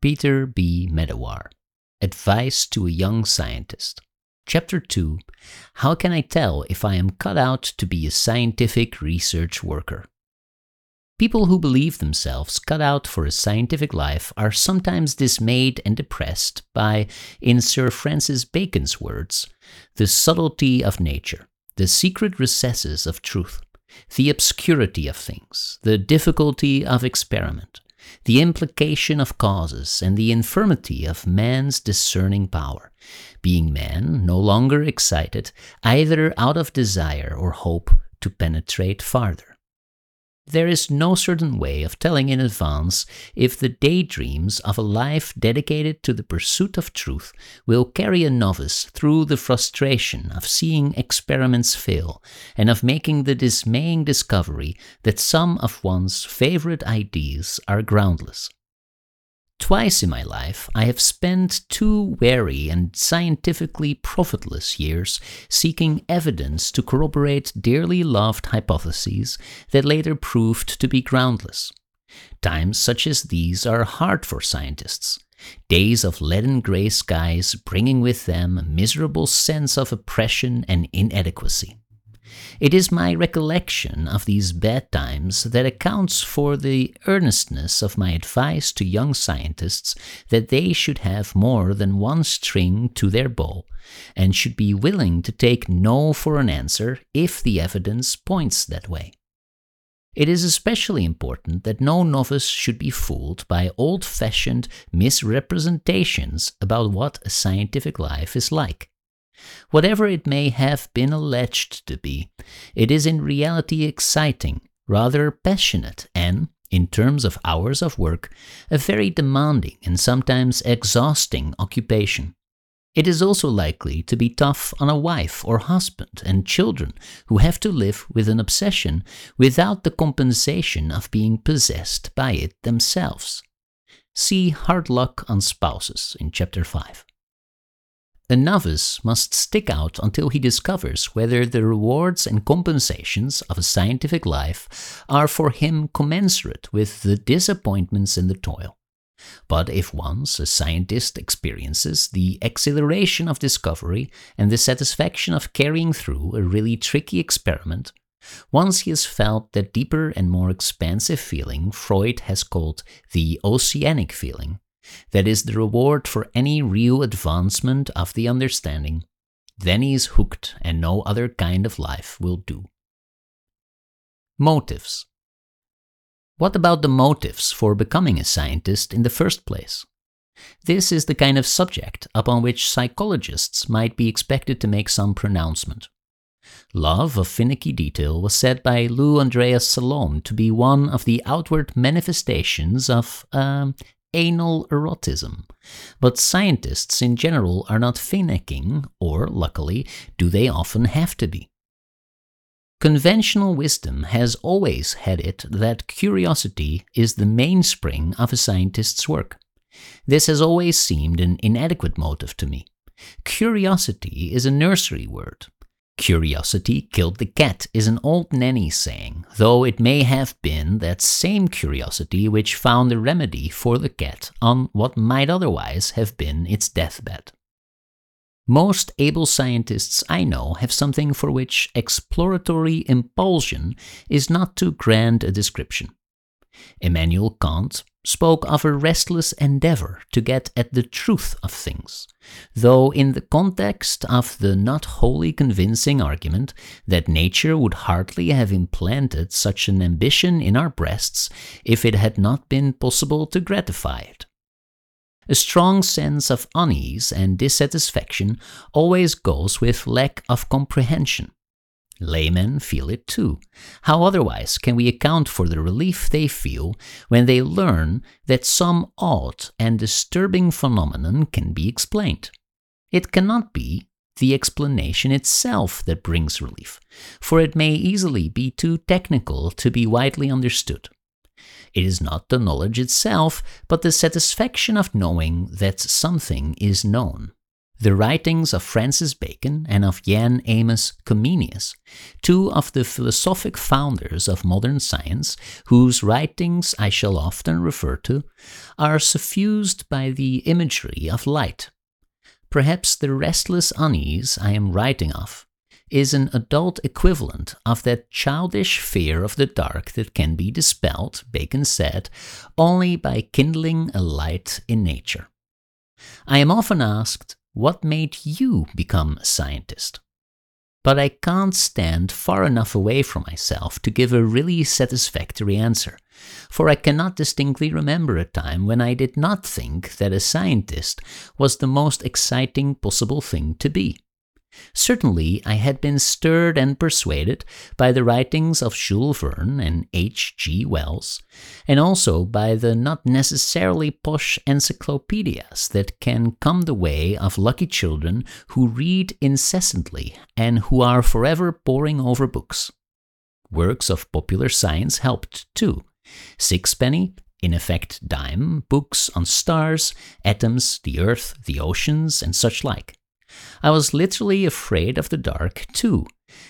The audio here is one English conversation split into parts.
Peter B. Medawar. Advice to a Young Scientist. Chapter 2 How Can I Tell If I Am Cut Out to Be a Scientific Research Worker? People who believe themselves cut out for a scientific life are sometimes dismayed and depressed by, in Sir Francis Bacon's words, the subtlety of nature, the secret recesses of truth, the obscurity of things, the difficulty of experiment, the implication of causes, and the infirmity of man's discerning power, being man no longer excited either out of desire or hope to penetrate farther. There is no certain way of telling in advance if the daydreams of a life dedicated to the pursuit of truth will carry a novice through the frustration of seeing experiments fail and of making the dismaying discovery that some of one's favorite ideas are groundless. Twice in my life, I have spent two weary and scientifically profitless years seeking evidence to corroborate dearly loved hypotheses that later proved to be groundless. Times such as these are hard for scientists. Days of leaden gray skies bringing with them a miserable sense of oppression and inadequacy. It is my recollection of these bad times that accounts for the earnestness of my advice to young scientists that they should have more than one string to their bow, and should be willing to take no for an answer if the evidence points that way. It is especially important that no novice should be fooled by old fashioned misrepresentations about what a scientific life is like. Whatever it may have been alleged to be, it is in reality exciting, rather passionate, and, in terms of hours of work, a very demanding and sometimes exhausting occupation. It is also likely to be tough on a wife or husband and children who have to live with an obsession without the compensation of being possessed by it themselves. See Hard Luck on Spouses in Chapter 5. A novice must stick out until he discovers whether the rewards and compensations of a scientific life are for him commensurate with the disappointments and the toil. But if once a scientist experiences the exhilaration of discovery and the satisfaction of carrying through a really tricky experiment, once he has felt that deeper and more expansive feeling Freud has called the oceanic feeling, that is the reward for any real advancement of the understanding, then he is hooked and no other kind of life will do. Motives. What about the motives for becoming a scientist in the first place? This is the kind of subject upon which psychologists might be expected to make some pronouncement. Love of finicky detail was said by Lou Andreas Salome to be one of the outward manifestations of um, anal erotism. But scientists in general are not finicking, or, luckily, do they often have to be. Conventional wisdom has always had it that curiosity is the mainspring of a scientist's work. This has always seemed an inadequate motive to me. Curiosity is a nursery word, Curiosity killed the cat is an old nanny saying, though it may have been that same curiosity which found a remedy for the cat on what might otherwise have been its deathbed. Most able scientists I know have something for which exploratory impulsion is not too grand a description. Immanuel Kant spoke of a restless endeavor to get at the truth of things, though in the context of the not wholly convincing argument that nature would hardly have implanted such an ambition in our breasts if it had not been possible to gratify it. A strong sense of unease and dissatisfaction always goes with lack of comprehension. Laymen feel it too. How otherwise can we account for the relief they feel when they learn that some odd and disturbing phenomenon can be explained? It cannot be the explanation itself that brings relief, for it may easily be too technical to be widely understood. It is not the knowledge itself, but the satisfaction of knowing that something is known. The writings of Francis Bacon and of Jan Amos Comenius, two of the philosophic founders of modern science, whose writings I shall often refer to, are suffused by the imagery of light. Perhaps the restless unease I am writing of is an adult equivalent of that childish fear of the dark that can be dispelled, Bacon said, only by kindling a light in nature. I am often asked what made you become a scientist? But I can't stand far enough away from myself to give a really satisfactory answer, for I cannot distinctly remember a time when I did not think that a scientist was the most exciting possible thing to be. Certainly, I had been stirred and persuaded by the writings of Jules Verne and H. G. Wells, and also by the not necessarily posh encyclopedias that can come the way of lucky children who read incessantly and who are forever poring over books. Works of popular science helped too. Sixpenny, in effect dime, books on stars, atoms, the earth, the oceans, and such like. I was literally afraid of the dark too,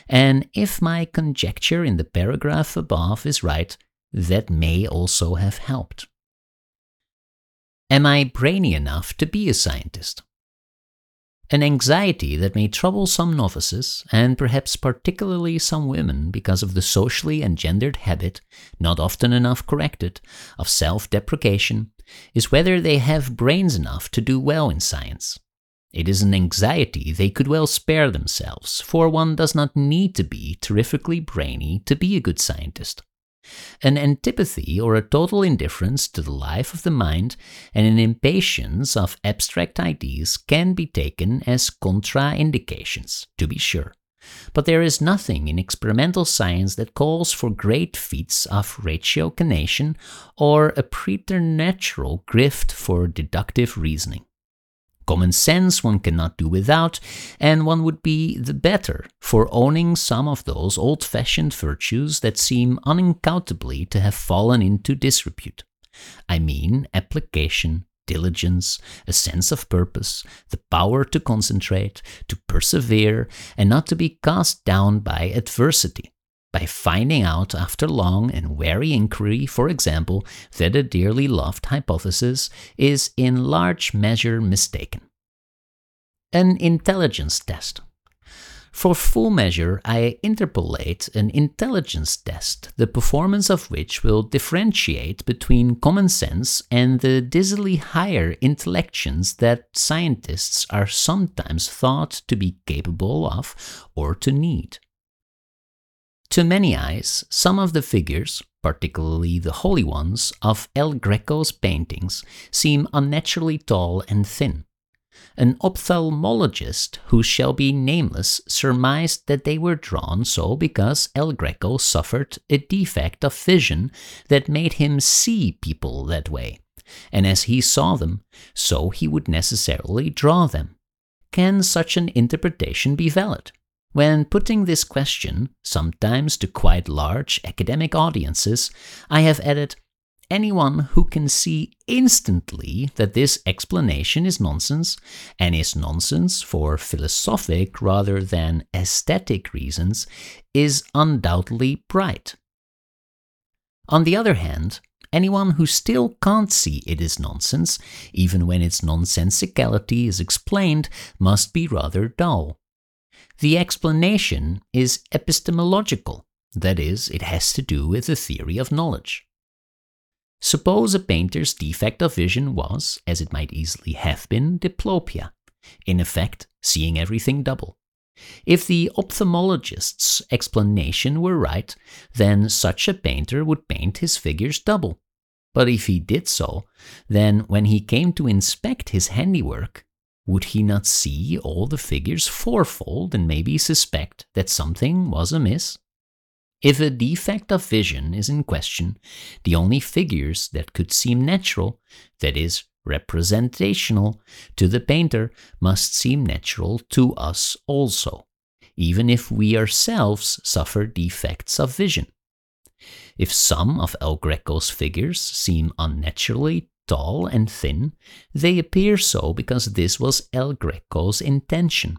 and if my conjecture in the paragraph above is right, that may also have helped. Am I brainy enough to be a scientist? An anxiety that may trouble some novices, and perhaps particularly some women because of the socially engendered habit, not often enough corrected, of self deprecation, is whether they have brains enough to do well in science. It is an anxiety they could well spare themselves, for one does not need to be terrifically brainy to be a good scientist. An antipathy or a total indifference to the life of the mind and an impatience of abstract ideas can be taken as contraindications, to be sure. But there is nothing in experimental science that calls for great feats of ratiocination or a preternatural gift for deductive reasoning. Common sense one cannot do without, and one would be the better for owning some of those old fashioned virtues that seem unaccountably to have fallen into disrepute. I mean application, diligence, a sense of purpose, the power to concentrate, to persevere, and not to be cast down by adversity by finding out after long and wary inquiry, for example, that a dearly loved hypothesis is in large measure mistaken. An intelligence test. For full measure, I interpolate an intelligence test, the performance of which will differentiate between common sense and the dizzily higher intellections that scientists are sometimes thought to be capable of or to need. To many eyes, some of the figures, particularly the holy ones, of El Greco's paintings seem unnaturally tall and thin. An ophthalmologist who shall be nameless surmised that they were drawn so because El Greco suffered a defect of vision that made him see people that way, and as he saw them, so he would necessarily draw them. Can such an interpretation be valid? When putting this question, sometimes to quite large academic audiences, I have added anyone who can see instantly that this explanation is nonsense, and is nonsense for philosophic rather than aesthetic reasons, is undoubtedly bright. On the other hand, anyone who still can't see it is nonsense, even when its nonsensicality is explained, must be rather dull. The explanation is epistemological, that is, it has to do with the theory of knowledge. Suppose a painter's defect of vision was, as it might easily have been, diplopia, in effect, seeing everything double. If the ophthalmologist's explanation were right, then such a painter would paint his figures double. But if he did so, then when he came to inspect his handiwork, would he not see all the figures fourfold and maybe suspect that something was amiss? If a defect of vision is in question, the only figures that could seem natural, that is, representational, to the painter must seem natural to us also, even if we ourselves suffer defects of vision. If some of El Greco's figures seem unnaturally tall and thin, they appear so because this was El Greco's intention.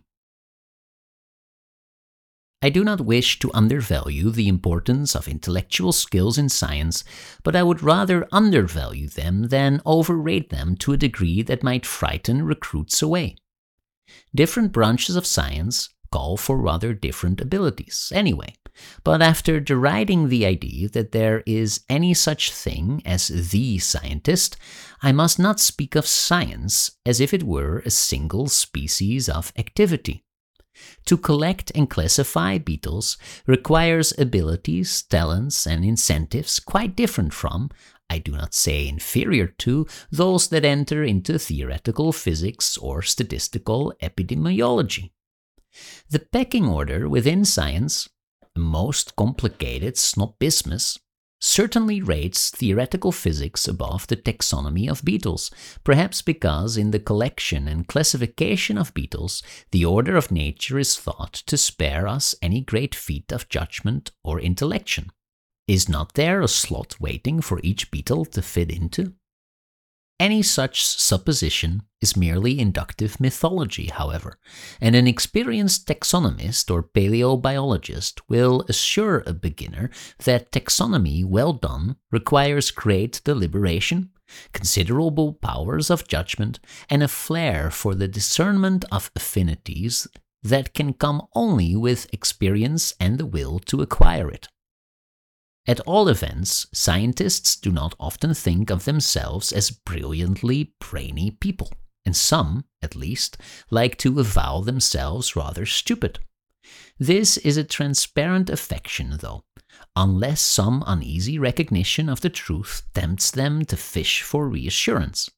I do not wish to undervalue the importance of intellectual skills in science, but I would rather undervalue them than overrate them to a degree that might frighten recruits away. Different branches of science call for rather different abilities, anyway. But after deriding the idea that there is any such thing as the scientist, I must not speak of science as if it were a single species of activity. To collect and classify beetles requires abilities, talents, and incentives quite different from, I do not say inferior to, those that enter into theoretical physics or statistical epidemiology. The pecking order within science, the most complicated snobismus, certainly rates theoretical physics above the taxonomy of beetles, perhaps because in the collection and classification of beetles, the order of nature is thought to spare us any great feat of judgment or intellection. Is not there a slot waiting for each beetle to fit into? Any such supposition is merely inductive mythology, however, and an experienced taxonomist or paleobiologist will assure a beginner that taxonomy well done requires great deliberation, considerable powers of judgment, and a flair for the discernment of affinities that can come only with experience and the will to acquire it. At all events, scientists do not often think of themselves as brilliantly brainy people, and some, at least, like to avow themselves rather stupid. This is a transparent affection, though, unless some uneasy recognition of the truth tempts them to fish for reassurance.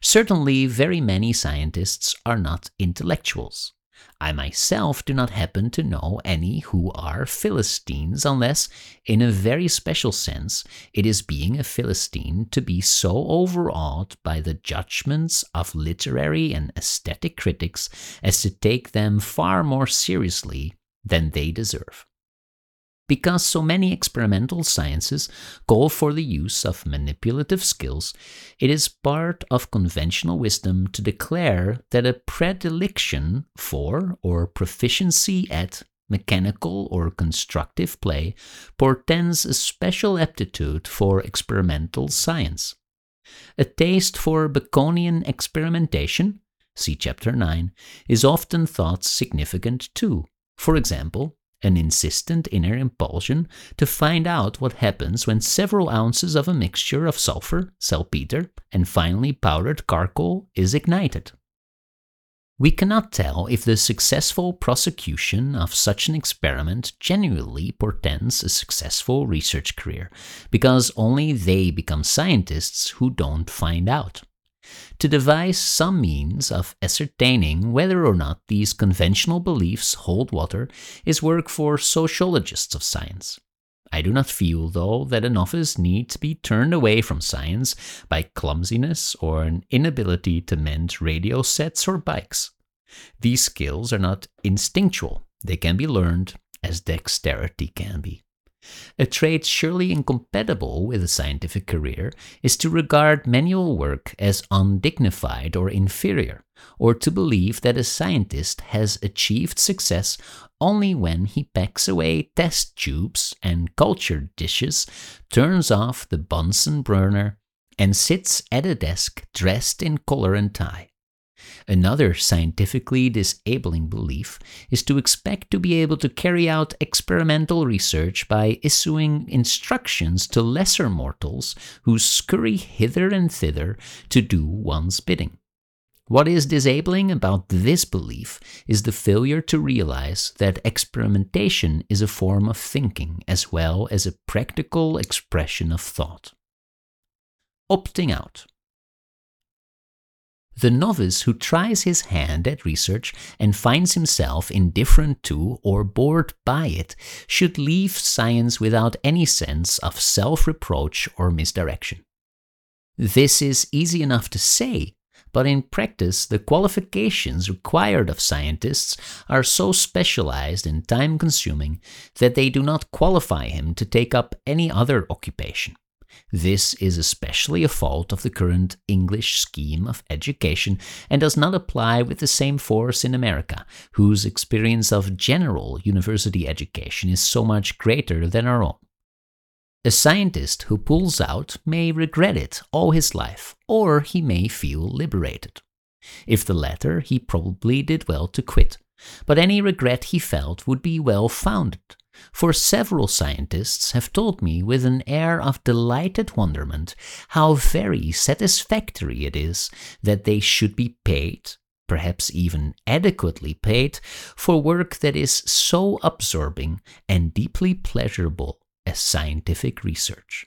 Certainly, very many scientists are not intellectuals. I myself do not happen to know any who are Philistines, unless, in a very special sense, it is being a Philistine to be so overawed by the judgments of literary and aesthetic critics as to take them far more seriously than they deserve. Because so many experimental sciences call for the use of manipulative skills, it is part of conventional wisdom to declare that a predilection for or proficiency at mechanical or constructive play portends a special aptitude for experimental science. A taste for Baconian experimentation, see chapter 9, is often thought significant too. For example, an insistent inner impulsion to find out what happens when several ounces of a mixture of sulfur, saltpeter, and finely powdered charcoal is ignited. We cannot tell if the successful prosecution of such an experiment genuinely portends a successful research career, because only they become scientists who don't find out to devise some means of ascertaining whether or not these conventional beliefs hold water is work for sociologists of science. I do not feel, though, that a novice need to be turned away from science by clumsiness or an inability to mend radio sets or bikes. These skills are not instinctual, they can be learned as dexterity can be. A trait surely incompatible with a scientific career is to regard manual work as undignified or inferior, or to believe that a scientist has achieved success only when he packs away test tubes and culture dishes, turns off the Bunsen burner, and sits at a desk dressed in collar and tie. Another scientifically disabling belief is to expect to be able to carry out experimental research by issuing instructions to lesser mortals who scurry hither and thither to do one's bidding. What is disabling about this belief is the failure to realize that experimentation is a form of thinking as well as a practical expression of thought. Opting out. The novice who tries his hand at research and finds himself indifferent to or bored by it should leave science without any sense of self reproach or misdirection. This is easy enough to say, but in practice, the qualifications required of scientists are so specialized and time consuming that they do not qualify him to take up any other occupation. This is especially a fault of the current English scheme of education and does not apply with the same force in America, whose experience of general university education is so much greater than our own. A scientist who pulls out may regret it all his life, or he may feel liberated. If the latter, he probably did well to quit, but any regret he felt would be well founded, for several scientists have told me with an air of delighted wonderment how very satisfactory it is that they should be paid, perhaps even adequately paid, for work that is so absorbing and deeply pleasurable as scientific research.